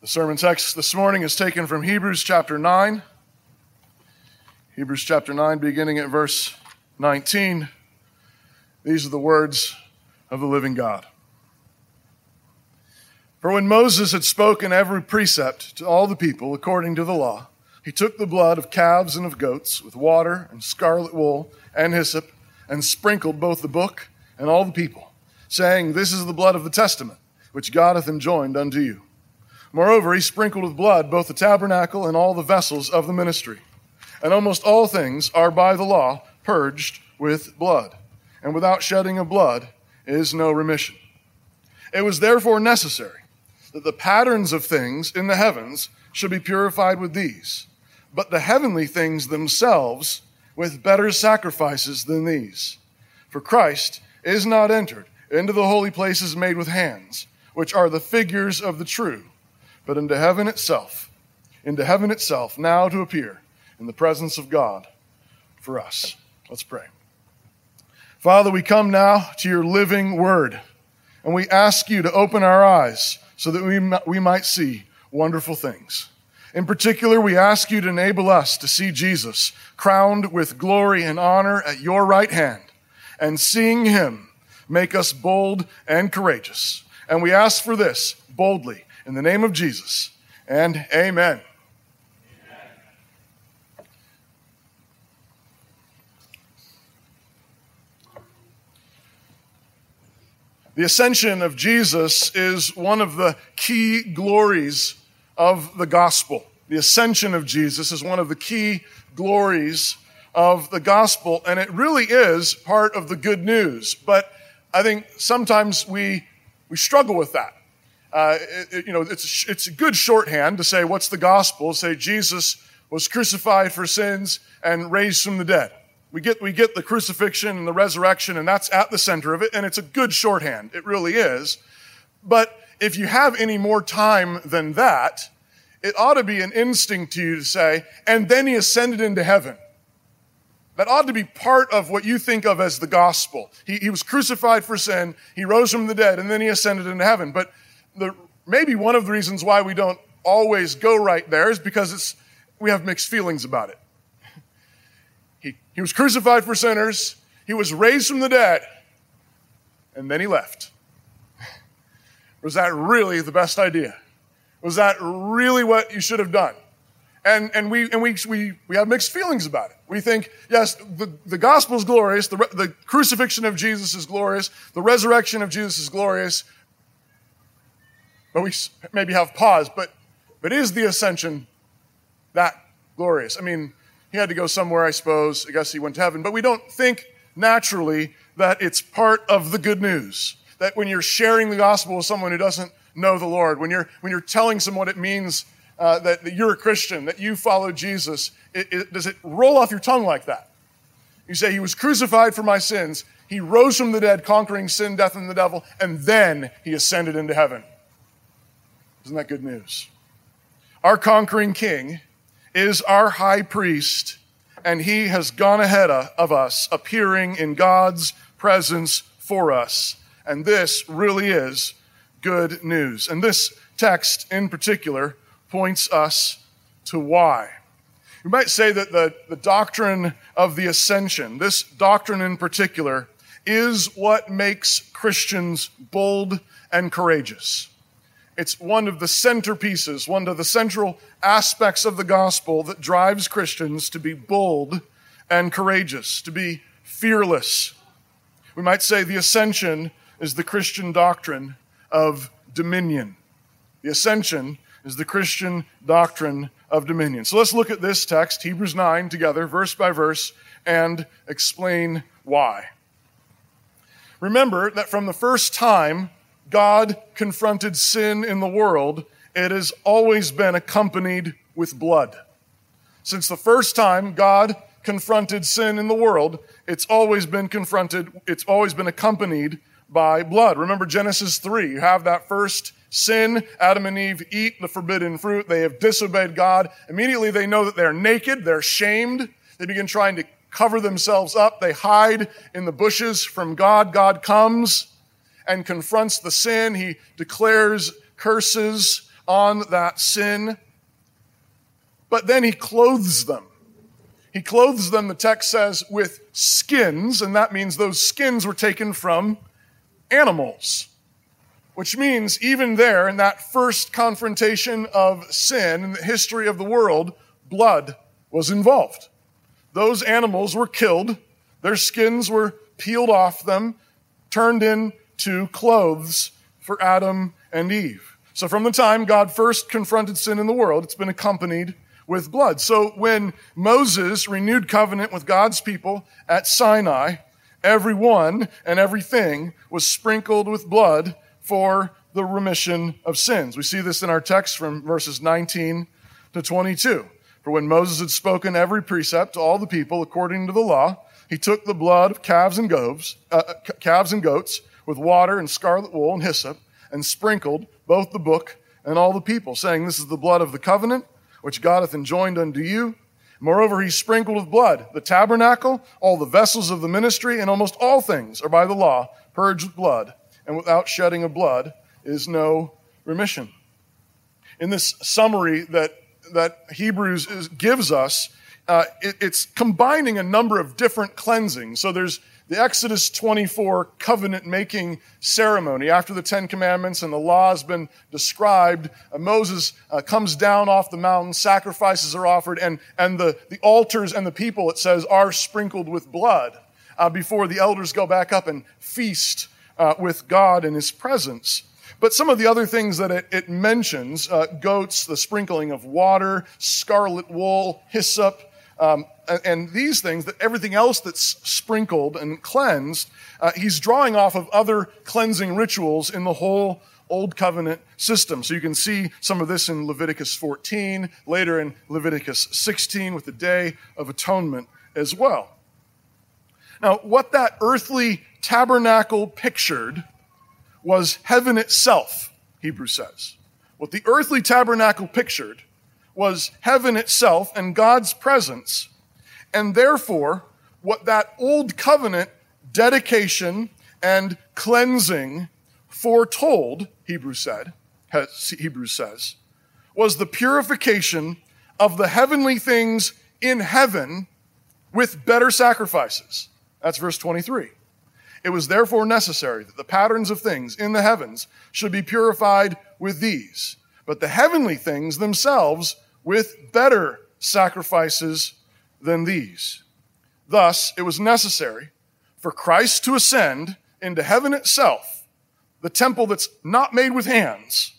The sermon text this morning is taken from Hebrews chapter 9. Hebrews chapter 9, beginning at verse 19. These are the words of the living God. For when Moses had spoken every precept to all the people according to the law, he took the blood of calves and of goats with water and scarlet wool and hyssop and sprinkled both the book and all the people, saying, This is the blood of the testament which God hath enjoined unto you. Moreover, he sprinkled with blood both the tabernacle and all the vessels of the ministry. And almost all things are by the law purged with blood. And without shedding of blood is no remission. It was therefore necessary that the patterns of things in the heavens should be purified with these, but the heavenly things themselves with better sacrifices than these. For Christ is not entered into the holy places made with hands, which are the figures of the true but into heaven itself, into heaven itself, now to appear in the presence of God for us. Let's pray. Father, we come now to your living word, and we ask you to open our eyes so that we, we might see wonderful things. In particular, we ask you to enable us to see Jesus crowned with glory and honor at your right hand, and seeing him make us bold and courageous. And we ask for this boldly in the name of Jesus, and amen. The ascension of Jesus is one of the key glories of the gospel. The ascension of Jesus is one of the key glories of the gospel, and it really is part of the good news. But I think sometimes we, we struggle with that. Uh, it, you know, it's, it's a good shorthand to say, what's the gospel? Say Jesus was crucified for sins and raised from the dead. We get, we get the crucifixion and the resurrection, and that's at the center of it, and it's a good shorthand. It really is. But if you have any more time than that, it ought to be an instinct to you to say, and then he ascended into heaven. That ought to be part of what you think of as the gospel. He, he was crucified for sin, he rose from the dead, and then he ascended into heaven. But the, maybe one of the reasons why we don't always go right there is because it's, we have mixed feelings about it. He, he was crucified for sinners, he was raised from the dead, and then he left. Was that really the best idea? Was that really what you should have done? And, and, we, and we, we, we have mixed feelings about it. We think, yes, the, the gospel is glorious, the, the crucifixion of Jesus is glorious, the resurrection of Jesus is glorious, but we maybe have pause. But, but is the ascension that glorious? I mean, he had to go somewhere, I suppose. I guess he went to heaven. But we don't think naturally that it's part of the good news. That when you're sharing the gospel with someone who doesn't know the Lord, when you're, when you're telling someone what it means uh, that, that, you're a Christian, that you follow Jesus, it, it, does it roll off your tongue like that? You say, He was crucified for my sins. He rose from the dead, conquering sin, death, and the devil, and then He ascended into heaven. Isn't that good news? Our conquering king is our high priest, and he has gone ahead of us, appearing in God's presence for us. And this really is good news. And this text in particular points us to why. You might say that the, the doctrine of the ascension, this doctrine in particular, is what makes Christians bold and courageous. It's one of the centerpieces, one of the central aspects of the gospel that drives Christians to be bold and courageous, to be fearless. We might say the ascension is the Christian doctrine of dominion. The ascension is the Christian doctrine of dominion. So let's look at this text, Hebrews 9, together, verse by verse, and explain why. Remember that from the first time God confronted sin in the world, it has always been accompanied with blood. Since the first time God confronted sin in the world, it's always been confronted, it's always been accompanied by blood. Remember Genesis 3. You have that first sin. Adam and Eve eat the forbidden fruit. They have disobeyed God. Immediately they know that they're naked. They're shamed. They begin trying to cover themselves up. They hide in the bushes from God. God comes and confronts the sin. He declares curses on that sin, but then he clothes them. He clothes them, the text says, with skins, and that means those skins were taken from animals. Which means, even there, in that first confrontation of sin in the history of the world, blood was involved. Those animals were killed, their skins were peeled off them, turned into clothes for Adam and Eve. So, from the time God first confronted sin in the world, it's been accompanied with blood. So, when Moses renewed covenant with God's people at Sinai, everyone and everything was sprinkled with blood for the remission of sins. We see this in our text from verses 19 to 22. For when Moses had spoken every precept to all the people according to the law, he took the blood of calves and goats, uh, uh calves and goats with water and scarlet wool and hyssop and sprinkled both the book and all the people, saying, This is the blood of the covenant which God hath enjoined unto you. Moreover, he sprinkled with blood the tabernacle, all the vessels of the ministry, and almost all things are by the law purged with blood, and without shedding of blood is no remission. In this summary that that Hebrews is, gives us, uh, it, it's combining a number of different cleansings. So there's the Exodus 24 covenant making ceremony. After the Ten Commandments and the law has been described, uh, Moses uh, comes down off the mountain, sacrifices are offered, and, and the, the altars and the people, it says, are sprinkled with blood uh, before the elders go back up and feast uh, with God in his presence. But some of the other things that it, it mentions uh, goats, the sprinkling of water, scarlet wool, hyssop, um, and, these things, that everything else that's sprinkled and cleansed, uh, he's drawing off of other cleansing rituals in the whole Old Covenant system. So you can see some of this in Leviticus 14, later in Leviticus 16 with the Day of Atonement as well. Now, what that earthly tabernacle pictured was heaven itself, Hebrews says. What the earthly tabernacle pictured was heaven itself and God's presence. And therefore, what that old covenant dedication and cleansing foretold, Hebrews said, Hebrews says, was the purification of the heavenly things in heaven with better sacrifices. That's verse 23. It was therefore necessary that the patterns of things in the heavens should be purified with these, but the heavenly things themselves with better sacrifices than these. Thus, it was necessary for Christ to ascend into heaven itself, the temple that's not made with hands,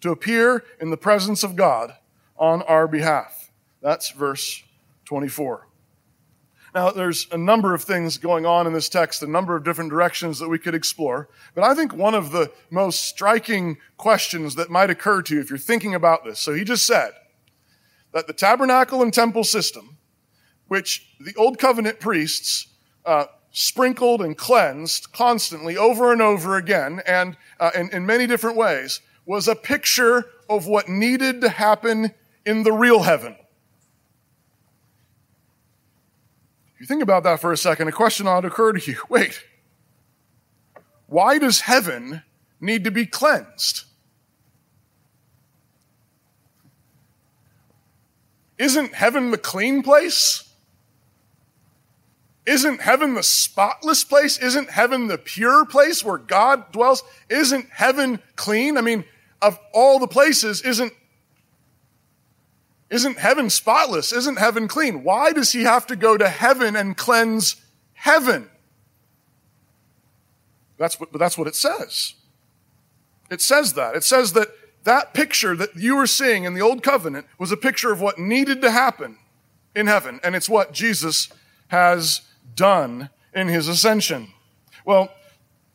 to appear in the presence of God on our behalf. That's verse 24. Now, there's a number of things going on in this text, a number of different directions that we could explore. But I think one of the most striking questions that might occur to you if you're thinking about this. So he just said that the tabernacle and temple system, which the old covenant priests uh, sprinkled and cleansed constantly over and over again and uh, in, in many different ways, was a picture of what needed to happen in the real heaven. You think about that for a second, a question ought to occur to you. Wait, why does heaven need to be cleansed? Isn't heaven the clean place? Isn't heaven the spotless place? Isn't heaven the pure place where God dwells? Isn't heaven clean? I mean, of all the places, isn't isn't heaven spotless? Isn't heaven clean? Why does he have to go to heaven and cleanse heaven? That's what, that's what it says. It says that. It says that that picture that you were seeing in the old covenant was a picture of what needed to happen in heaven, and it's what Jesus has done in his ascension. Well,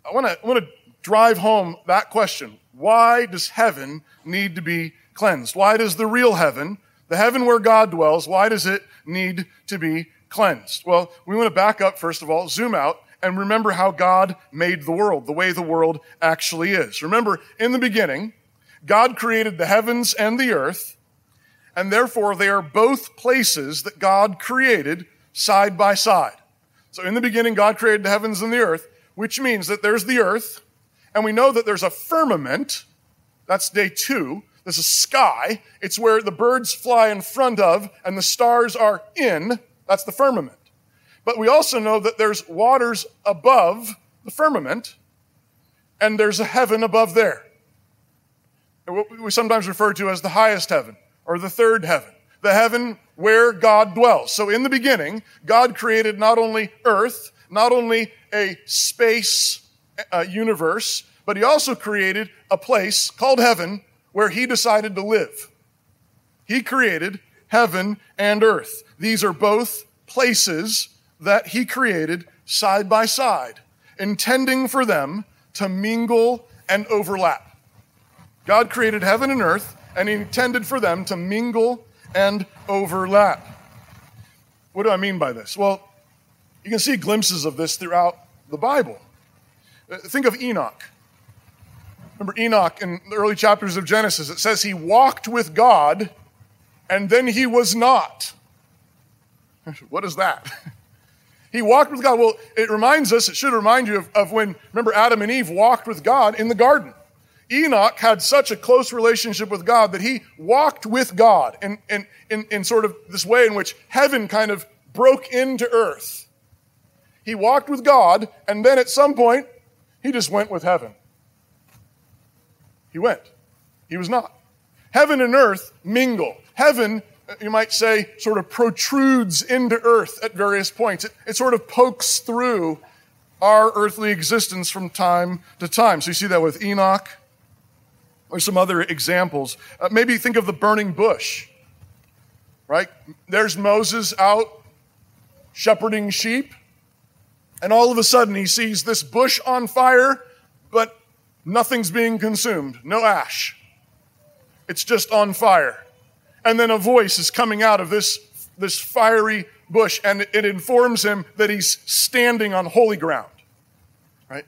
I want to I want to drive home that question. Why does heaven need to be cleansed? Why does the real heaven the heaven where God dwells, why does it need to be cleansed? Well, we want to back up, first of all, zoom out, and remember how God made the world, the way the world actually is. Remember, in the beginning, God created the heavens and the earth, and therefore they are both places that God created side by side. So in the beginning, God created the heavens and the earth, which means that there's the earth, and we know that there's a firmament. That's day two There's a sky. It's where the birds fly in front of and the stars are in. That's the firmament. But we also know that there's waters above the firmament and there's a heaven above there. What we sometimes refer to as the highest heaven or the third heaven, the heaven where God dwells. So in the beginning, God created not only earth, not only a space uh, universe, but he also created a place called heaven where he decided to live. He created heaven and earth. These are both places that he created side by side, intending for them to mingle and overlap. God created heaven and earth, and he intended for them to mingle and overlap. What do I mean by this? Well, you can see glimpses of this throughout the Bible. Uh, think of Enoch. Remember Enoch in the early chapters of Genesis, it says he walked with God and then he was not. What is that? He walked with God. Well, it reminds us, it should remind you of, of, when, remember, Adam and Eve walked with God in the garden. Enoch had such a close relationship with God that he walked with God in, in, in, in sort of this way in which heaven kind of broke into earth. He walked with God, and then at some point, he just went with heaven. He went. He was not. Heaven and earth mingle. Heaven, you might say, sort of protrudes into earth at various points. It, it sort of pokes through our earthly existence from time to time. So you see that with Enoch. Or some other examples. Uh, maybe think of the burning bush, right? There's Moses out shepherding sheep, and all of a sudden he sees this bush on fire, but Nothing's being consumed, no ash. It's just on fire. And then a voice is coming out of this, this fiery bush, and it informs him that he's standing on holy ground. Right?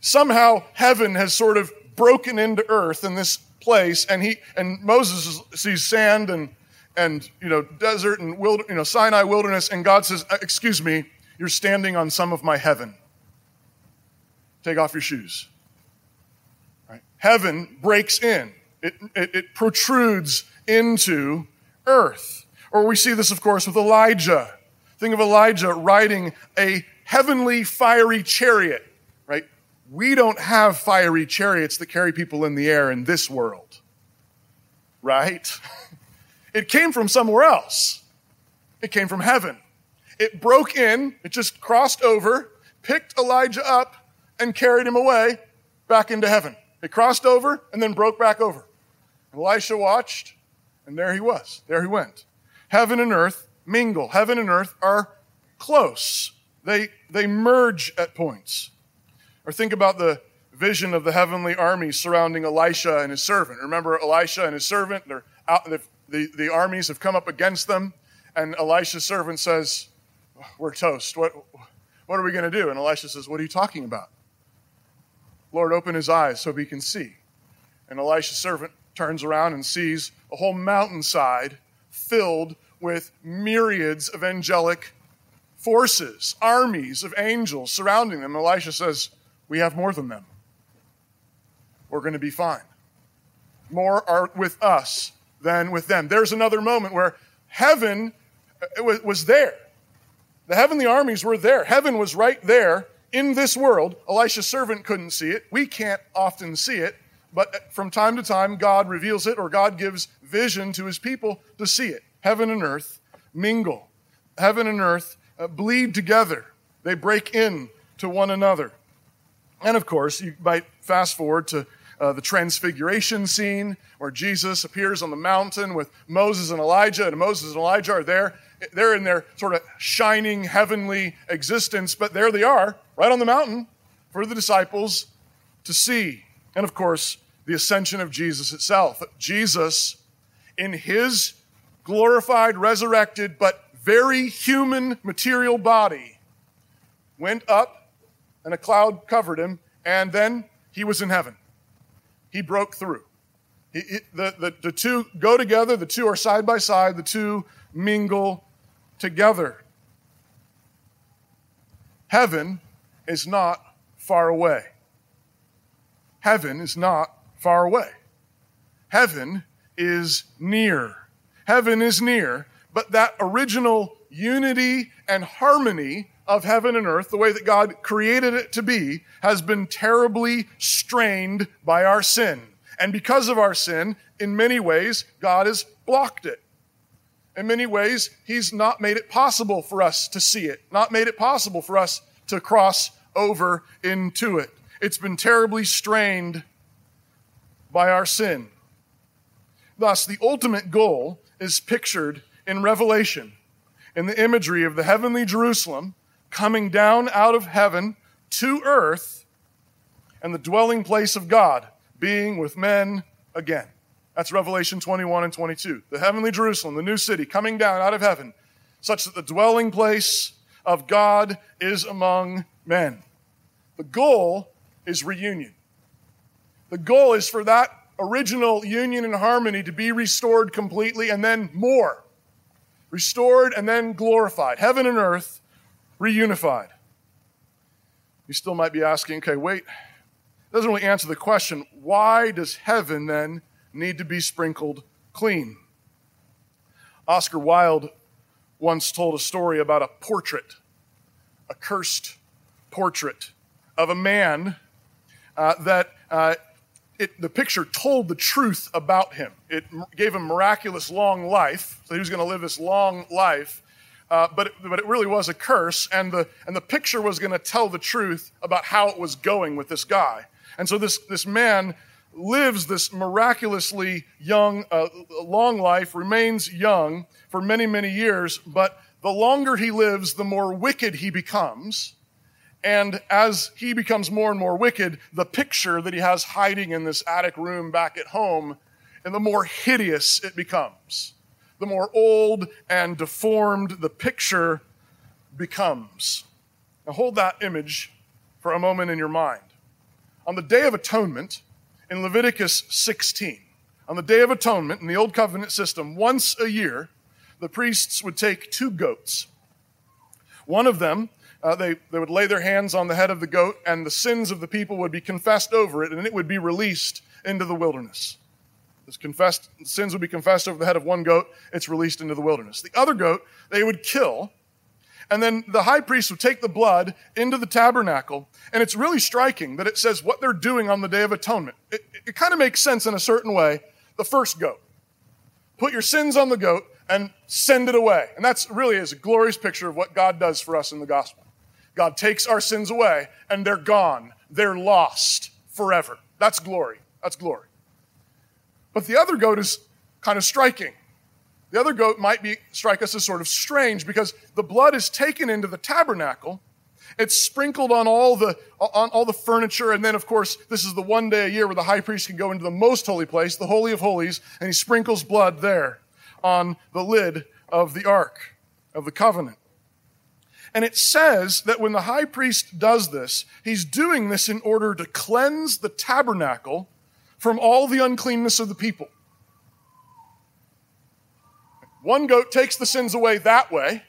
Somehow heaven has sort of broken into earth in this place, and he and Moses sees sand and and you know desert and wild, you know Sinai wilderness, and God says, uh, "Excuse me, you're standing on some of my heaven. Take off your shoes." Heaven breaks in, it, it, it protrudes into earth. Or we see this, of course, with Elijah. Think of Elijah riding a heavenly fiery chariot, right? We don't have fiery chariots that carry people in the air in this world, right? It came from somewhere else. It came from heaven. It broke in, it just crossed over, picked Elijah up, and carried him away back into heaven. It crossed over and then broke back over. Elisha watched, and there he was. There he went. Heaven and earth mingle. Heaven and earth are close. They, they merge at points. Or think about the vision of the heavenly army surrounding Elisha and his servant. Remember Elisha and his servant? They're out, the, the, the armies have come up against them, and Elisha's servant says, We're toast. What, what are we going to do? And Elisha says, What are you talking about? Lord, open his eyes so he can see. And Elisha's servant turns around and sees a whole mountainside filled with myriads of angelic forces, armies of angels surrounding them. Elisha says, We have more than them. We're going to be fine. More are with us than with them. There's another moment where heaven uh, was there. The heavenly armies were there. Heaven was right there in this world, Elisha's servant couldn't see it. We can't often see it, but from time to time, God reveals it or God gives vision to his people to see it. Heaven and earth mingle, heaven and earth uh, bleed together, they break in to one another. And of course, you might fast forward to uh, the transfiguration scene where Jesus appears on the mountain with Moses and Elijah, and Moses and Elijah are there. They're in their sort of shining heavenly existence, but there they are right on the mountain for the disciples to see. And of course, the ascension of Jesus itself. Jesus, in his glorified, resurrected, but very human material body, went up and a cloud covered him, and then he was in heaven. He broke through. He, he, the, the, the two go together, the two are side by side, the two mingle together. Heaven is not far away. Heaven is not far away. Heaven is near. Heaven is near, but that original unity and harmony of heaven and earth, the way that God created it to be, has been terribly strained by our sin. And because of our sin, in many ways, God has blocked it. In many ways, He's not made it possible for us to see it, not made it possible for us to cross over into it. It's been terribly strained by our sin. Thus, the ultimate goal is pictured in Revelation in the imagery of the heavenly Jerusalem coming down out of heaven to earth and the dwelling place of God being with men again. That's Revelation 21 and 22. The heavenly Jerusalem, the new city, coming down out of heaven, such that the dwelling place of God is among men. The goal is reunion. The goal is for that original union and harmony to be restored completely and then more. Restored and then glorified. Heaven and earth reunified. You still might be asking, okay, wait, It doesn't really answer the question why does heaven then need to be sprinkled clean? Oscar Wilde once told a story about a portrait, a cursed portrait of a man uh, that uh, it, the picture told the truth about him. It gave him miraculous long life, so he was going to live this long life. Uh, but, it, but it really was a curse, and the, and the picture was going to tell the truth about how it was going with this guy. And so this, this man lives this miraculously young, uh, long life, remains young for many, many years, but the longer he lives, the more wicked he becomes. And as he becomes more and more wicked, the picture that he has hiding in this attic room back at home, and the more hideous it becomes. The more old and deformed the picture becomes. Now hold that image for a moment in your mind on the Day of Atonement in Leviticus 16, on the Day of Atonement in the Old Covenant system, once a year, the priests would take two goats. One of them, uh, they, they would lay their hands on the head of the goat, and the sins of the people would be confessed over it, and it would be released into the wilderness. This confessed sins would be confessed over the head of one goat, it's released into the wilderness. The other goat, they would kill, and then the high priest would take the blood into the tabernacle. And it's really striking that it says what they're doing on the Day of Atonement. It, it kind of makes sense in a certain way. The first goat. Put your sins on the goat and send it away. And that's really is a glorious picture of what God does for us in the gospel. God takes our sins away and they're gone. They're lost forever. That's glory. That's glory. But the other goat is kind of striking. The other goat might be, strike us as sort of strange because the blood is taken into the tabernacle. It's sprinkled on all the, on all the furniture. And then, of course, this is the one day a year where the high priest can go into the most holy place, the Holy of Holies, and he sprinkles blood there on the lid of the Ark of the Covenant. And it says that when the high priest does this, he's doing this in order to cleanse the tabernacle from all the uncleanness of the people. One goat takes the sins away that way.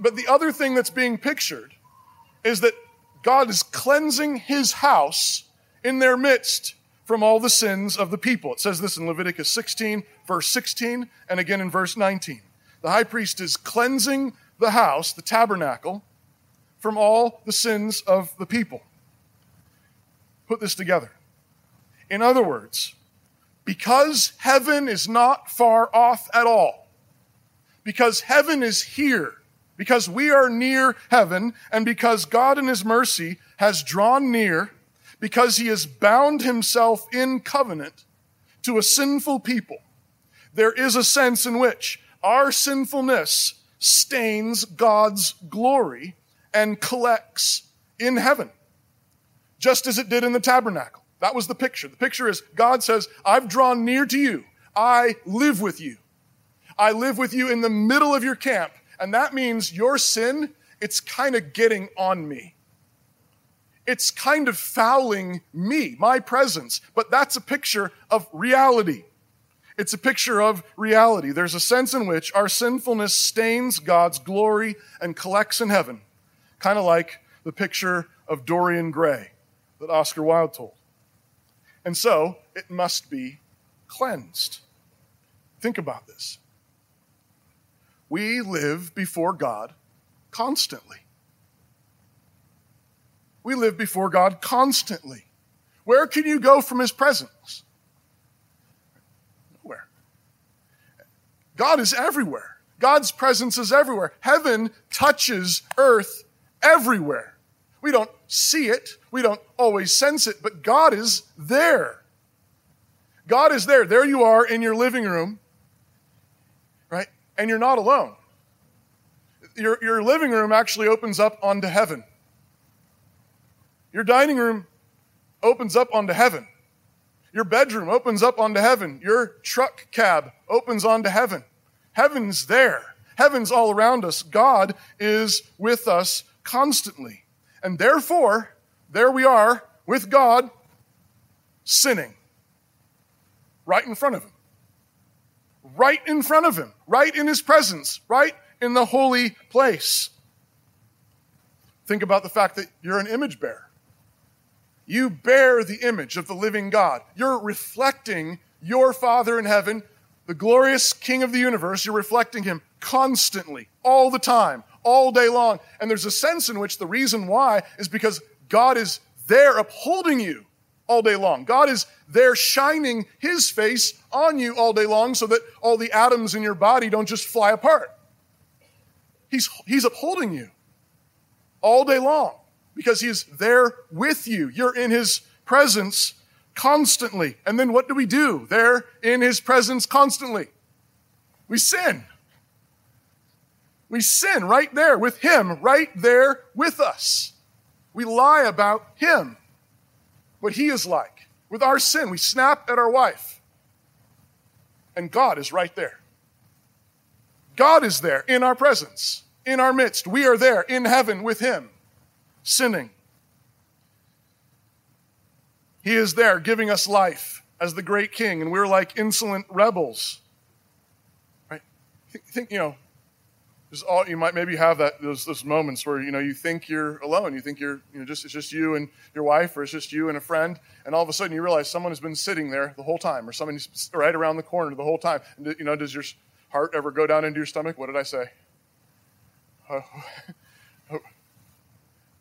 But the other thing that's being pictured is that God is cleansing his house in their midst from all the sins of the people. It says this in Leviticus 16, verse 16, and again in verse 19. The high priest is cleansing the house, the tabernacle, from all the sins of the people. Put this together. In other words, because heaven is not far off at all, because heaven is here, because we are near heaven, and because God in his mercy has drawn near, because he has bound himself in covenant to a sinful people, there is a sense in which our sinfulness stains God's glory and collects in heaven, just as it did in the tabernacle. That was the picture. The picture is God says, I've drawn near to you. I live with you. I live with you in the middle of your camp. And that means your sin, it's kind of getting on me. It's kind of fouling me, my presence. But that's a picture of reality. It's a picture of reality. There's a sense in which our sinfulness stains God's glory and collects in heaven, kind of like the picture of Dorian Gray that Oscar Wilde told. And so it must be cleansed. Think about this. We live before God constantly. We live before God constantly. Where can you go from His presence? God is everywhere. God's presence is everywhere. Heaven touches earth everywhere. We don't see it, we don't always sense it, but God is there. God is there. There you are in your living room, right? And you're not alone. Your, your living room actually opens up onto heaven. Your dining room opens up onto heaven. Your bedroom opens up onto heaven. Your truck cab opens onto heaven. Heaven's there. Heaven's all around us. God is with us constantly. And therefore, there we are with God sinning right in front of him. Right in front of him, right in his presence, right in the holy place. Think about the fact that you're an image bearer. You bear the image of the living God. You're reflecting your Father in heaven, the glorious King of the universe. You're reflecting him constantly, all the time, all day long. And there's a sense in which the reason why is because God is there upholding you all day long. God is there shining his face on you all day long so that all the atoms in your body don't just fly apart. He's, he's upholding you all day long because he's there with you. You're in his presence constantly. And then what do we do? There in his presence constantly. We sin. We sin right there with him, right there with us. We lie about him what he is like. With our sin, we snap at our wife. And God is right there. God is there in our presence, in our midst. We are there in heaven with him, sinning. He is there giving us life as the great king, and we're like insolent rebels. Right? Think, you know, all, you might maybe have that those, those moments where you know you think you're alone you think you're you know just it's just you and your wife or it's just you and a friend and all of a sudden you realize someone has been sitting there the whole time or someone's right around the corner the whole time and you know does your heart ever go down into your stomach what did i say uh,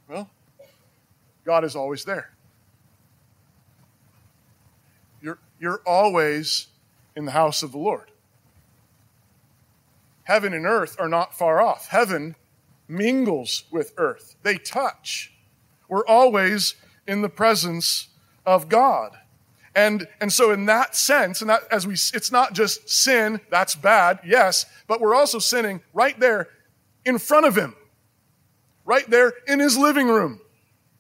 well god is always there you're you're always in the house of the lord Heaven and earth are not far off. Heaven mingles with earth, they touch. We're always in the presence of God. And, and so in that sense, and that as we, it's not just sin, that's bad, yes, but we're also sinning right there in front of him. Right there in his living room,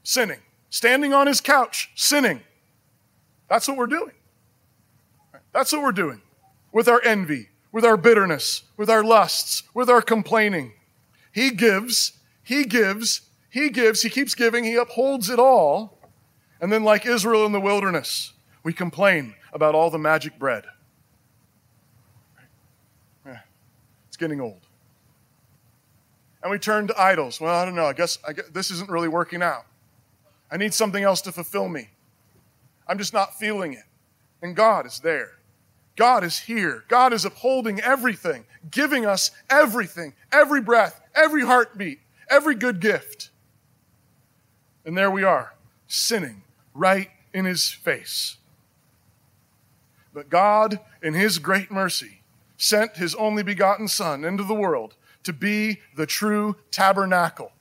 sinning. Standing on his couch, sinning. That's what we're doing. That's what we're doing with our envy, with our bitterness, with our lusts, with our complaining. He gives, He gives, He gives, He keeps giving, He upholds it all. And then, like Israel in the wilderness, we complain about all the magic bread. It's getting old. And we turn to idols. Well, I don't know. I guess, I guess this isn't really working out. I need something else to fulfill me. I'm just not feeling it. And God is there. God is here. God is upholding everything, giving us everything, every breath, every heartbeat, every good gift. And there we are, sinning right in his face. But God, in his great mercy, sent his only begotten Son into the world to be the true tabernacle.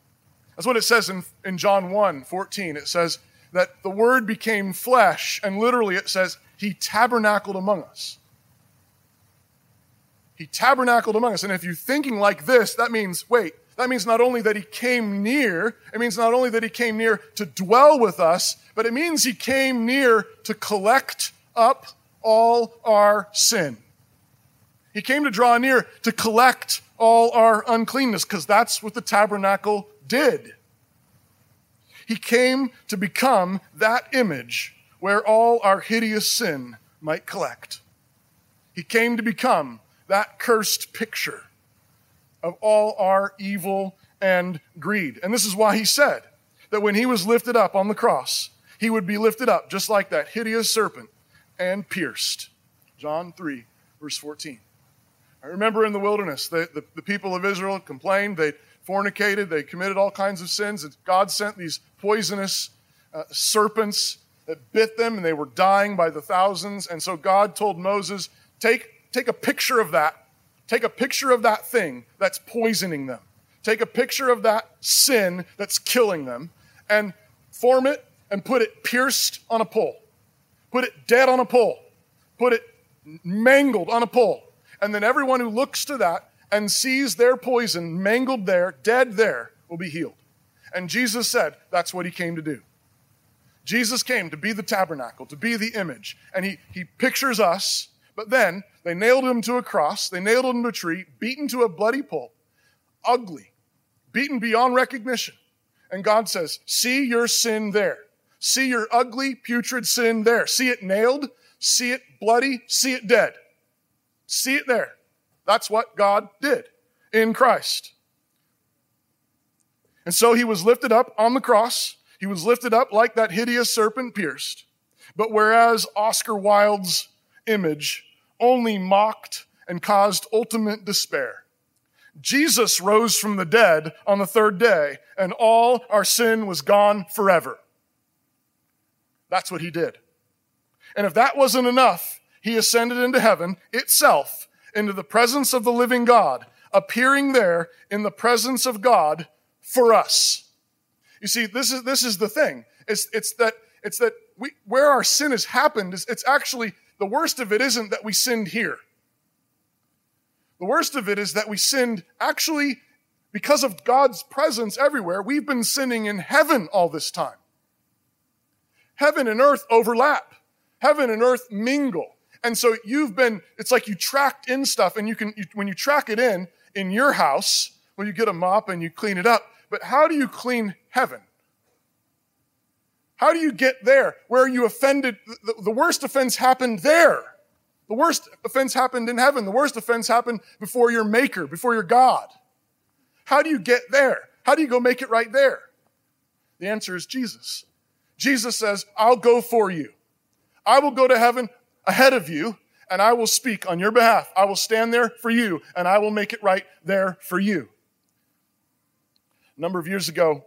That's what it says in, in John 1 14. It says that the Word became flesh, and literally it says, He tabernacled among us. He tabernacled among us. And if you're thinking like this, that means, wait, that means not only that he came near, it means not only that he came near to dwell with us, but it means he came near to collect up all our sin. He came to draw near to collect all our uncleanness, because that's what the tabernacle did. He came to become that image where all our hideous sin might collect. He came to become that cursed picture of all our evil and greed. And this is why he said that when he was lifted up on the cross, he would be lifted up just like that hideous serpent and pierced. John 3, verse 14. I remember in the wilderness, the, the, the people of Israel complained, they fornicated, they committed all kinds of sins. And God sent these poisonous uh, serpents that bit them, and they were dying by the thousands. And so God told Moses, take, take a picture of that. Take a picture of that thing that's poisoning them. Take a picture of that sin that's killing them and form it and put it pierced on a pole. Put it dead on a pole. Put it mangled on a pole and then everyone who looks to that and sees their poison mangled there, dead there, will be healed. And Jesus said that's what he came to do. Jesus came to be the tabernacle, to be the image. And he, he pictures us, but then they nailed him to a cross, they nailed him to a tree, beaten to a bloody pulp, ugly, beaten beyond recognition. And God says, See your sin there. See your ugly, putrid sin there. See it nailed, see it bloody, see it dead. See it there. That's what God did in Christ. And so he was lifted up on the cross. He was lifted up like that hideous serpent pierced. But whereas Oscar Wilde's image only mocked and caused ultimate despair, Jesus rose from the dead on the third day, and all our sin was gone forever. That's what he did. And if that wasn't enough, he ascended into heaven itself, into the presence of the living God, appearing there in the presence of God for us. You see, this is, this is the thing. It's, it's that, it's that we, where our sin has happened, is, it's actually, the worst of it isn't that we sinned here. The worst of it is that we sinned actually because of God's presence everywhere. We've been sinning in heaven all this time. Heaven and earth overlap. Heaven and earth mingle. And so you've been, it's like you tracked in stuff and you can, you, when you track it in, in your house, well, you get a mop and you clean it up. But how do you clean heaven? How do you get there where you offended? The, the worst offense happened there. The worst offense happened in heaven. The worst offense happened before your maker, before your God. How do you get there? How do you go make it right there? The answer is Jesus. Jesus says, I'll go for you. I will go to heaven ahead of you and I will speak on your behalf. I will stand there for you and I will make it right there for you. A number of years ago,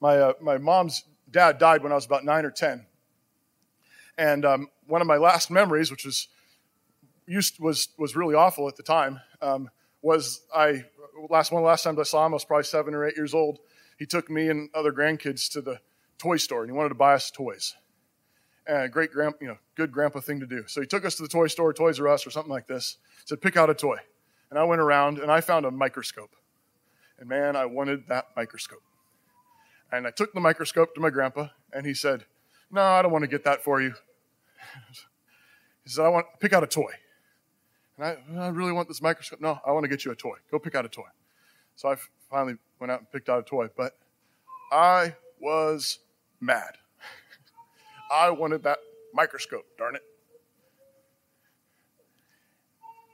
my, uh, my mom's dad died when I was about nine or 10. And um, one of my last memories, which was, used, was, was really awful at the time, um, was I, last one of the last times I saw him, I was probably seven or eight years old. He took me and other grandkids to the toy store and he wanted to buy us toys and great grand, you know, good grandpa thing to do. So he took us to the toy store, Toys R Us, or something like this. Said, pick out a toy. And I went around and I found a microscope. And man, I wanted that microscope. And I took the microscope to my grandpa, and he said, "No, I don't want to get that for you." he said, "I want pick out a toy." And I, I really want this microscope. No, I want to get you a toy. Go pick out a toy. So I finally went out and picked out a toy, but I was mad. I wanted that microscope, darn it.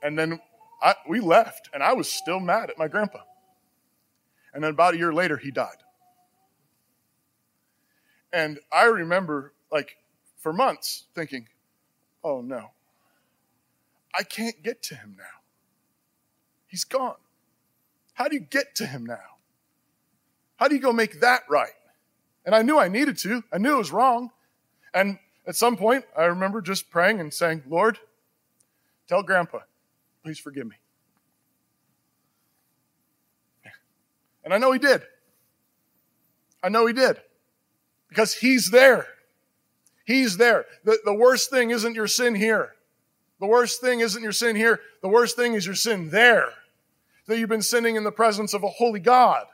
And then I, we left, and I was still mad at my grandpa. And then about a year later, he died. And I remember, like, for months thinking, oh no, I can't get to him now. He's gone. How do you get to him now? How do you go make that right? And I knew I needed to. I knew it was wrong. And at some point, I remember just praying and saying, Lord, tell Grandpa, please forgive me. And I know he did. I know he did. Because he's there. He's there. The, the worst thing isn't your sin here. The worst thing isn't your sin here. The worst thing is your sin there. That you've been sinning in the presence of a holy God.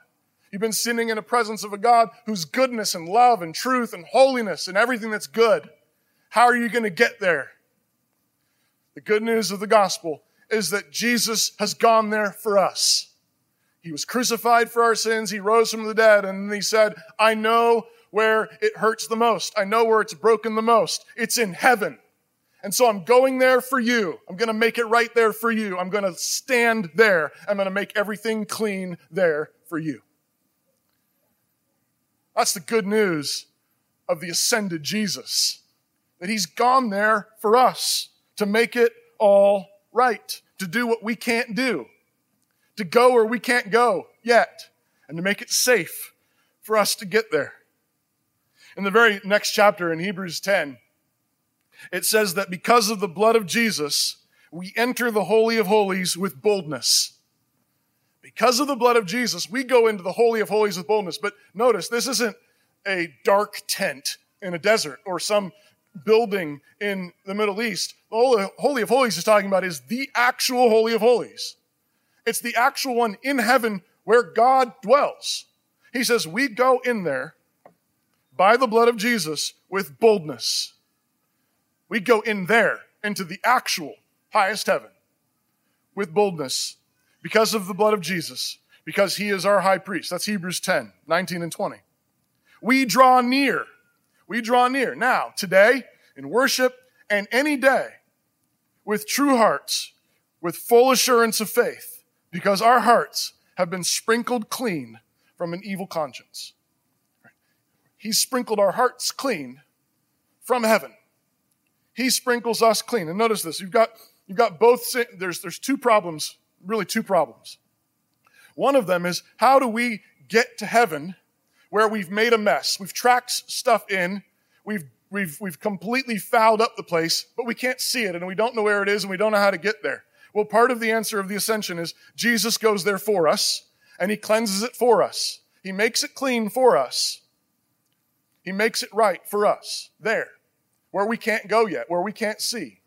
You've been sinning in the presence of a God whose goodness and love and truth and holiness and everything that's good. How are you going to get there? The good news of the gospel is that Jesus has gone there for us. He was crucified for our sins. He rose from the dead. And he said, I know where it hurts the most. I know where it's broken the most. It's in heaven. And so I'm going there for you. I'm going to make it right there for you. I'm going to stand there. I'm going to make everything clean there for you. That's the good news of the ascended Jesus. That he's gone there for us to make it all right, to do what we can't do, to go where we can't go yet, and to make it safe for us to get there. In the very next chapter in Hebrews 10, it says that because of the blood of Jesus, we enter the Holy of Holies with boldness. Because of the blood of Jesus, we go into the Holy of Holies with boldness. But notice, this isn't a dark tent in a desert or some building in the Middle East. The Holy of Holies is talking about is the actual Holy of Holies. It's the actual one in heaven where God dwells. He says, We go in there by the blood of Jesus with boldness. We go in there into the actual highest heaven with boldness because of the blood of Jesus, because he is our high priest. That's Hebrews 10, 19 and 20. We draw near. We draw near. Now, today, in worship, and any day, with true hearts, with full assurance of faith, because our hearts have been sprinkled clean from an evil conscience. He sprinkled our hearts clean from heaven. He sprinkles us clean. And notice this, you've got, you've got both, there's, there's two problems, really two problems. One of them is how do we get to heaven where we've made a mess? We've tracked stuff in, we've, we've, we've completely fouled up the place, but we can't see it and we don't know where it is and we don't know how to get there. Well, part of the answer of the ascension is Jesus goes there for us and he cleanses it for us. He makes it clean for us. He makes it right for us there where we can't go yet, where we can't see.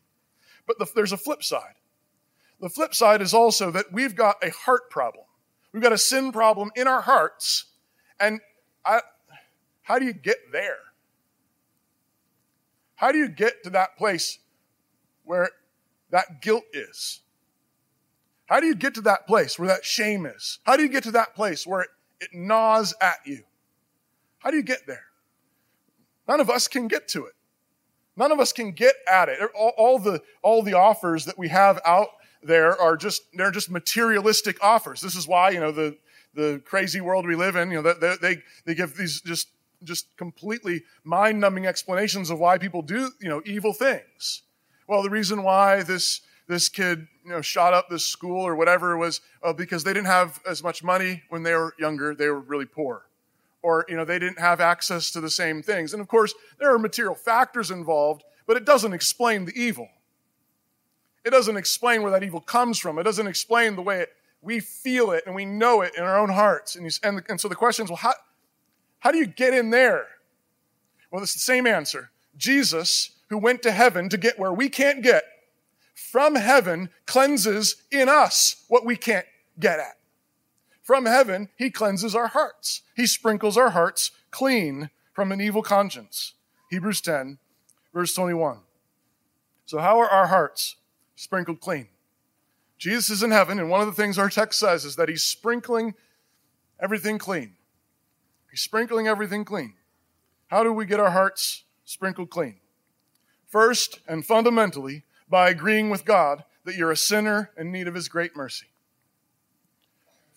But the, there's a flip side. The flip side is also that we've got a heart problem. We've got a sin problem in our hearts. And I, how do you get there? How do you get to that place where that guilt is? How do you get to that place where that shame is? How do you get to that place where it, it gnaws at you? How do you get there? None of us can get to it. None of us can get at it. All, all, the, all the offers that we have out there are just, they're just materialistic offers. This is why, you know, the, the crazy world we live in, you know, they, they, they give these just, just completely mind numbing explanations of why people do, you know, evil things. Well, the reason why this, this kid, you know, shot up this school or whatever was uh, because they didn't have as much money when they were younger. They were really poor or you know they didn't have access to the same things and of course there are material factors involved but it doesn't explain the evil it doesn't explain where that evil comes from it doesn't explain the way it, we feel it and we know it in our own hearts and, and, and so the question is well how, how do you get in there well it's the same answer jesus who went to heaven to get where we can't get from heaven cleanses in us what we can't get at from heaven, he cleanses our hearts. He sprinkles our hearts clean from an evil conscience. Hebrews 10, verse 21. So, how are our hearts sprinkled clean? Jesus is in heaven, and one of the things our text says is that he's sprinkling everything clean. He's sprinkling everything clean. How do we get our hearts sprinkled clean? First and fundamentally, by agreeing with God that you're a sinner in need of his great mercy.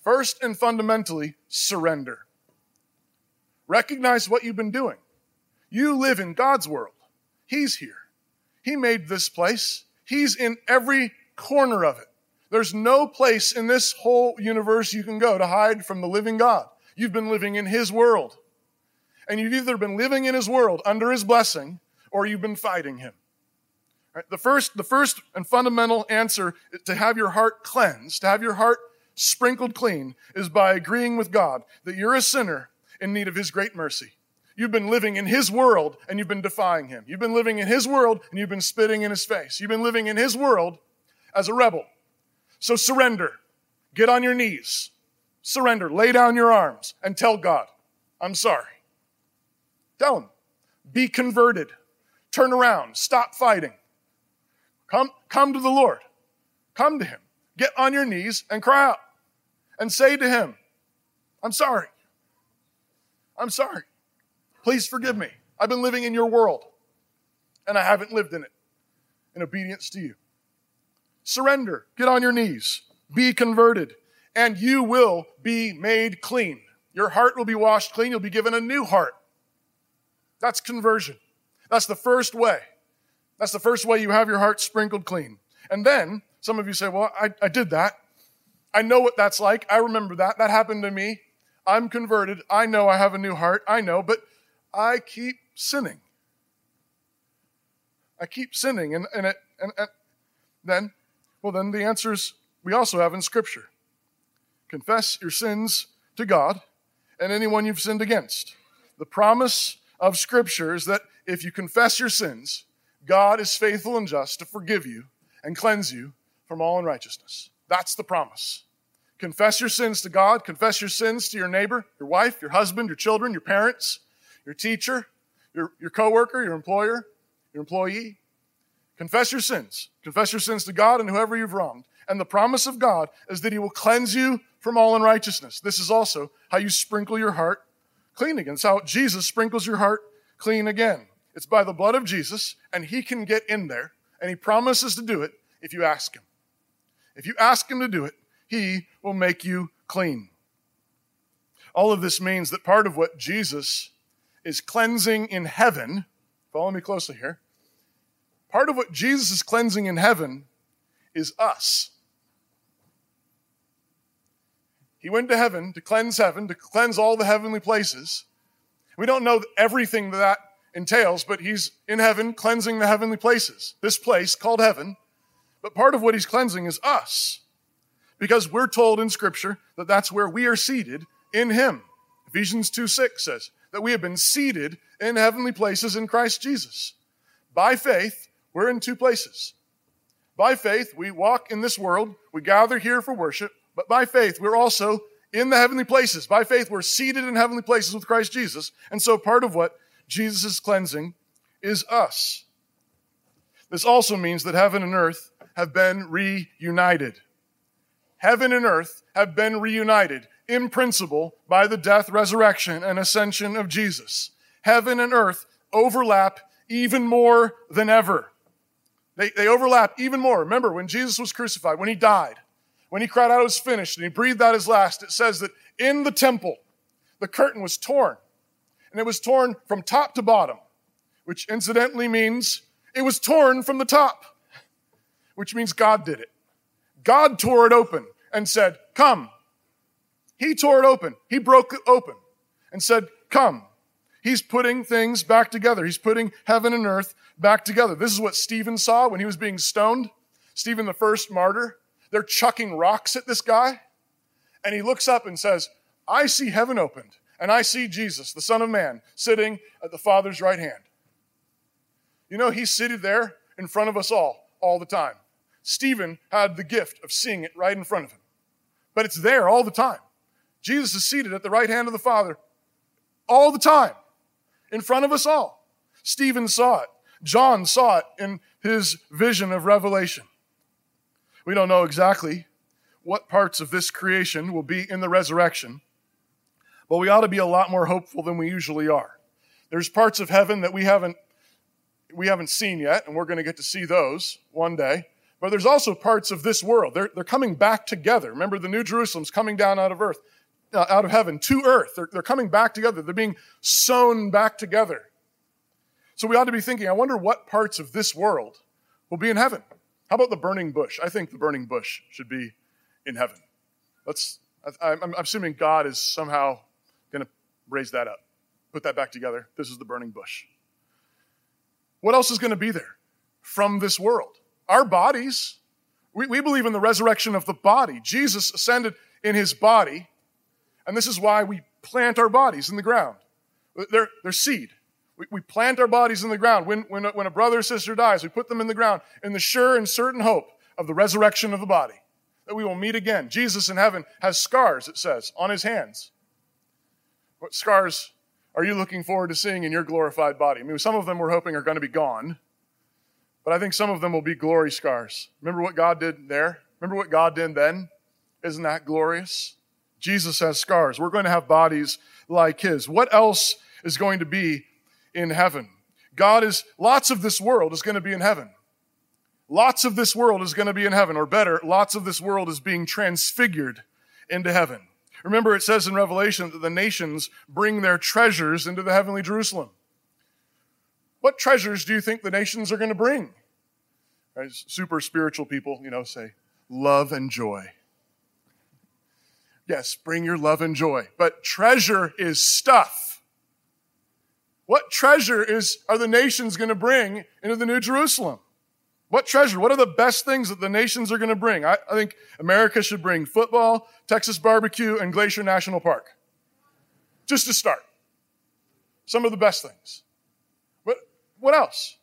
First and fundamentally, surrender. Recognize what you've been doing. You live in God's world. He's here. He made this place. He's in every corner of it. There's no place in this whole universe you can go to hide from the living God. You've been living in His world. And you've either been living in His world under His blessing or you've been fighting Him. Right? The, first, the first and fundamental answer to have your heart cleansed, to have your heart sprinkled clean is by agreeing with God that you're a sinner in need of His great mercy. You've been living in His world and you've been defying Him. You've been living in His world and you've been spitting in His face. You've been living in His world as a rebel. So surrender. Get on your knees. Surrender. Lay down your arms and tell God, I'm sorry. Tell Him. Be converted. Turn around. Stop fighting. Come, come to the Lord. Come to Him. Get on your knees and cry out and say to him, I'm sorry. I'm sorry. Please forgive me. I've been living in your world and I haven't lived in it in obedience to you. Surrender. Get on your knees. Be converted and you will be made clean. Your heart will be washed clean. You'll be given a new heart. That's conversion. That's the first way. That's the first way you have your heart sprinkled clean. And then Some of you say, Well, I, I did that. I know what that's like. I remember that. That happened to me. I'm converted. I know I have a new heart. I know, but I keep sinning. I keep sinning. And, and, it, and, and then, well, then the answer is we also have in Scripture confess your sins to God and anyone you've sinned against. The promise of Scripture is that if you confess your sins, God is faithful and just to forgive you and cleanse you from all unrighteousness. That's the promise. Confess your sins to God, confess your sins to your neighbor, your wife, your husband, your children, your parents, your teacher, your, your coworker, your employer, your employee. Confess your sins. Confess your sins to God and whoever you've wronged. And the promise of God is that He will cleanse you from all unrighteousness. This is also how you sprinkle your heart clean again. It's how Jesus sprinkles your heart clean again. It's by the blood of Jesus, and He can get in there, and He promises to do it if you ask Him. If you ask Him to do it, He will make you clean. All of this means that part of what Jesus is cleansing in heaven, follow me closely here, part of what Jesus is cleansing in heaven is us. He went to heaven to cleanse heaven, to cleanse all the heavenly places. We don't know everything that, entails, but he's in heaven cleansing the heavenly places. This place called heaven. But part of what he's cleansing is us. Because we're told in scripture that that's where we are seated in him. Ephesians 2 6 says that we have been seated in heavenly places in Christ Jesus. By faith, we're in two places. By faith, we walk in this world, we gather here for worship, but by faith, we're also in the heavenly places. By faith, we're seated in heavenly places with Christ Jesus. And so part of what Jesus' is cleansing is us. This also means that heaven and earth have been reunited. Heaven and earth have been reunited in principle by the death, resurrection, and ascension of Jesus. Heaven and earth overlap even more than ever. They, they overlap even more. Remember, when Jesus was crucified, when he died, when he cried out, it was finished, and he breathed out his last, it says that in the temple, the curtain was torn and it was torn from top to bottom, which incidentally means it was torn from the top, which means God did it. God tore it open and said, Come. He tore it open. He broke it open and said, Come. He's putting things back together. He's putting heaven and earth back together. This is what Stephen saw when he was being stoned. Stephen, the first martyr, they're chucking rocks at this guy. And he looks up and says, I see heaven opened and I see Jesus, the Son of Man, sitting at the Father's right hand. You know, he's seated there in front of us all, all the time. Stephen had the gift of seeing it right in front of him, but it's there all the time. Jesus is seated at the right hand of the Father all the time, in front of us all. Stephen saw it. John saw it in his vision of Revelation. We don't know exactly what parts of this creation will be in the resurrection, but we ought to be a lot more hopeful than we usually are. There's parts of heaven that we haven't we haven't seen yet, and we're going to get to see those one day. But there's also parts of this world. They're, they're coming back together. Remember, the New Jerusalem's coming down out of earth, uh, out of heaven to earth. They're, they're coming back together. They're being sewn back together. So we ought to be thinking, I wonder what parts of this world will be in heaven. How about the burning bush? I think the burning bush should be in heaven. Let's, I, I'm assuming God is somehow going to raise that up, put that back together. This is the burning bush. What else is going to be there from this world? Our bodies. We, we believe in the resurrection of the body. Jesus ascended in his body, and this is why we plant our bodies in the ground. They're, they're seed. We, we plant our bodies in the ground. When, when, a, when a brother or sister dies, we put them in the ground in the sure and certain hope of the resurrection of the body, that we will meet again. Jesus in heaven has scars, it says, on his hands. What scars are you looking forward to seeing in your glorified body? I mean, some of them we're hoping are going to be gone, but I think some of them will be glory scars. Remember what God did there? Remember what God did then? Isn't that glorious? Jesus has scars. We're going to have bodies like his. What else is going to be in heaven? God is, lots of this world is going to be in heaven. Lots of this world is going to be in heaven, or better, lots of this world is being transfigured into heaven. Remember, it says in Revelation that the nations bring their treasures into the heavenly Jerusalem. What treasures do you think the nations are going to bring? Right? Super spiritual people, you know, say love and joy. Yes, bring your love and joy. But treasure is stuff. What treasure is, are the nations going to bring into the New Jerusalem? What treasure? What are the best things that the nations are going to bring? I, I think America should bring football, Texas barbecue, and Glacier National Park. Just to start. Some of the best things. What, what else?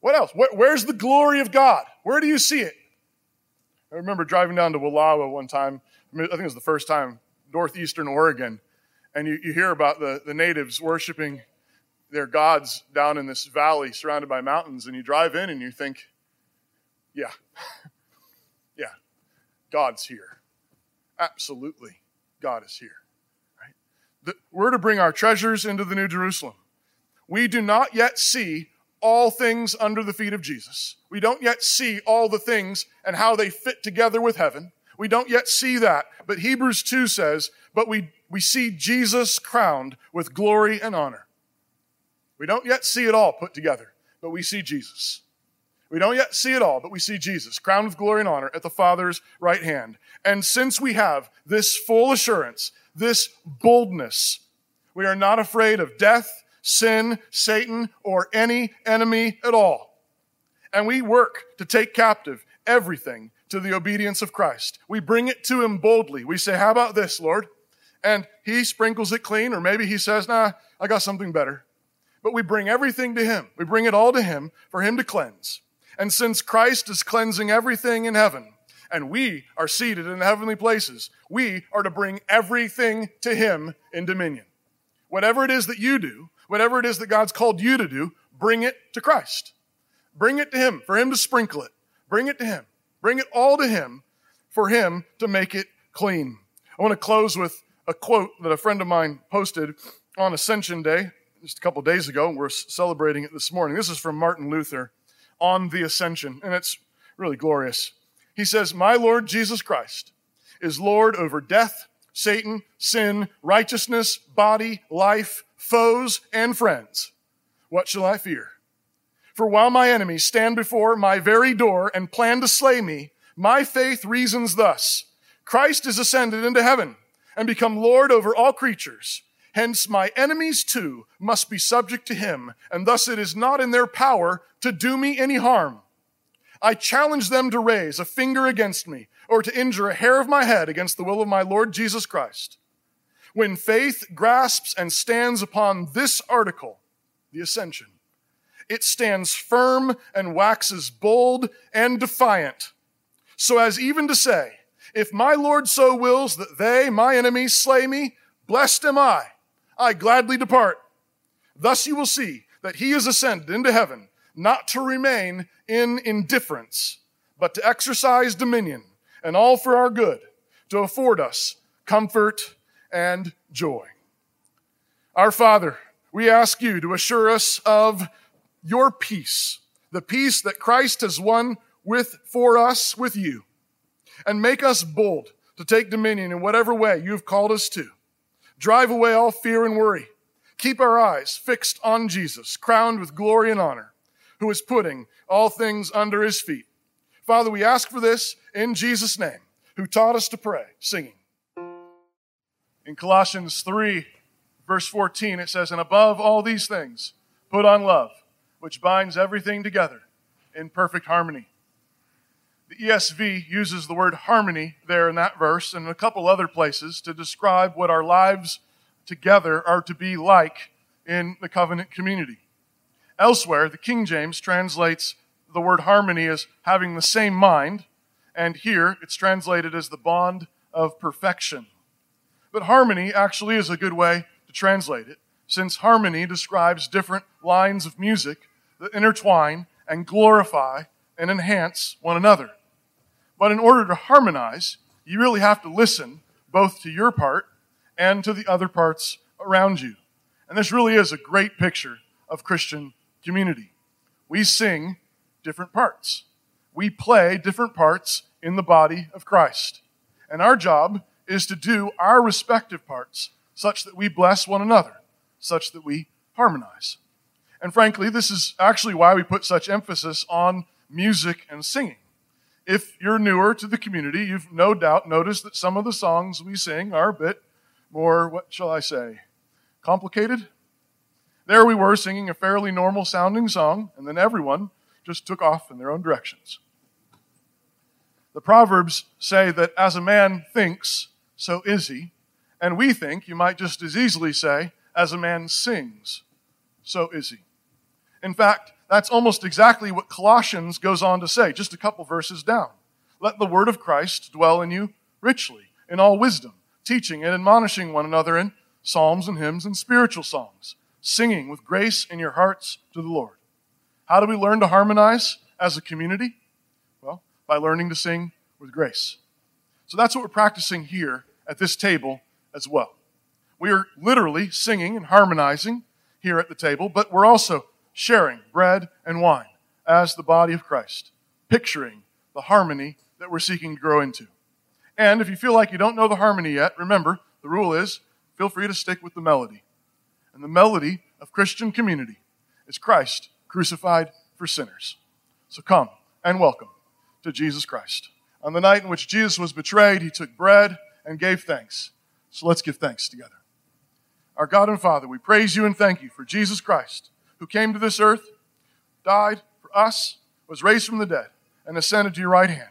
What else? Where, where's the glory of God? Where do you see it? I remember driving down to Wallowa one time. I, think it was the first time, northeastern Oregon, and you, you hear about the, the natives worshiping their gods down in this valley surrounded by mountains, and you drive in and you think, yeah, yeah, God's here. Absolutely, God is here. Right? The, we're to bring our treasures into the New Jerusalem. We do not yet see all things under the feet of Jesus. We don't yet see all the things and how they fit together with heaven. We don't yet see that. But Hebrews 2 says, but we, we see Jesus crowned with glory and honor. We don't yet see it all put together, but we see Jesus. We don't yet see it all, but we see Jesus crowned with glory and honor at the Father's right hand. And since we have this full assurance, this boldness, we are not afraid of death, sin, Satan, or any enemy at all. And we work to take captive everything to the obedience of Christ. We bring it to Him boldly. We say, How about this, Lord? And He sprinkles it clean, or maybe He says, Nah, I got something better. But we bring everything to Him. We bring it all to Him for Him to cleanse. And since Christ is cleansing everything in heaven, and we are seated in the heavenly places, we are to bring everything to Him in dominion. Whatever it is that you do, whatever it is that God's called you to do, bring it to Christ. Bring it to Him, for Him to sprinkle it. Bring it to Him. Bring it all to Him, for Him to make it clean. I want to close with a quote that a friend of mine posted on Ascension Day just a couple days ago. We're celebrating it this morning. This is from Martin Luther on the Ascension, and it's really glorious. He says, My Lord Jesus Christ is Lord over death, Satan, sin, righteousness, body, life, foes, and friends. What shall I fear? For while my enemies stand before my very door and plan to slay me, my faith reasons thus Christ is ascended into heaven and become Lord over all creatures. Hence, my enemies too must be subject to him, and thus it is not in their power to do me any harm. I challenge them to raise a finger against me or to injure a hair of my head against the will of my Lord Jesus Christ. When faith grasps and stands upon this article, the ascension, it stands firm and waxes bold and defiant, so as even to say, If my Lord so wills that they, my enemies, slay me, blessed am I I gladly depart. Thus you will see that he is ascended into heaven, not to remain in indifference, but to exercise dominion, and all for our good, to afford us comfort and joy. Our Father, we ask you to assure us of your peace, the peace that Christ has won with for us with you, and make us bold to take dominion in whatever way you've called us to. Drive away all fear and worry. Keep our eyes fixed on Jesus, crowned with glory and honor, who is putting all things under his feet. Father, we ask for this in Jesus' name, who taught us to pray, singing. In Colossians 3, verse 14, it says, And above all these things, put on love, which binds everything together in perfect harmony. The ESV uses the word harmony there in that verse and a couple other places to describe what our lives together are to be like in the covenant community. Elsewhere, the King James translates the word harmony as having the same mind, and here it's translated as the bond of perfection. But harmony actually is a good way to translate it, since harmony describes different lines of music that intertwine and glorify and enhance one another. But in order to harmonize, you really have to listen both to your part and to the other parts around you. And this really is a great picture of Christian community. We sing different parts. We play different parts in the body of Christ. And our job is to do our respective parts such that we bless one another, such that we harmonize. And frankly, this is actually why we put such emphasis on music and singing. If you're newer to the community, you've no doubt noticed that some of the songs we sing are a bit more, what shall I say, complicated. There we were singing a fairly normal sounding song, and then everyone just took off in their own directions. The Proverbs say that as a man thinks, so is he. And we think, you might just as easily say, as a man sings, so is he. In fact, that's almost exactly what Colossians goes on to say, just a couple verses down. Let the word of Christ dwell in you richly, in all wisdom, teaching and admonishing one another in psalms and hymns and spiritual songs, singing with grace in your hearts to the Lord. How do we learn to harmonize as a community? Well, by learning to sing with grace. So that's what we're practicing here at this table as well. We are literally singing and harmonizing here at the table, but we're also sharing bread and wine as the body of Christ, picturing the harmony that we're seeking to grow into. And if you feel like you don't know the harmony yet, remember the rule is feel free to stick with the melody. And the melody of Christian community is Christ crucified for sinners. So come and welcome to Jesus Christ. On the night in which Jesus was betrayed, he took bread and gave thanks. So let's give thanks together. Our God and Father, we praise you and thank you for Jesus Christ, who came to this earth, died for us, was raised from the dead, and ascended to your right hand.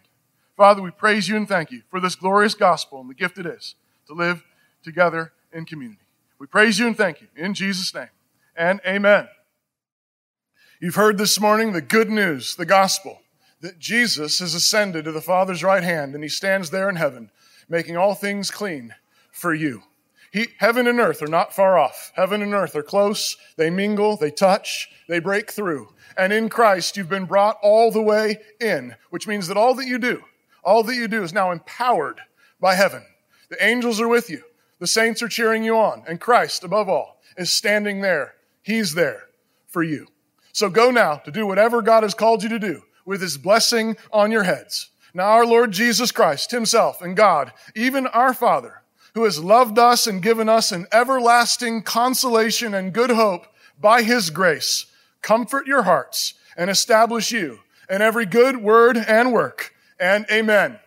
Father, we praise you and thank you for this glorious gospel and the gift it is to live together in community. We praise you and thank you in Jesus' name. And amen. You've heard this morning the good news, the gospel, that Jesus has ascended to the Father's right hand and he stands there in heaven, making all things clean for you. He, heaven and earth are not far off. Heaven and earth are close. They mingle, they touch, they break through. And in Christ, you've been brought all the way in, which means that all that you do, all that you do is now empowered by heaven. The angels are with you. The saints are cheering you on. And Christ, above all, is standing there. He's there for you. So go now to do whatever God has called you to do with his blessing on your heads. Now our Lord Jesus Christ himself and God, even our Father, who has loved us and given us an everlasting consolation and good hope by his grace, comfort your hearts and establish you in every good word and work. And amen.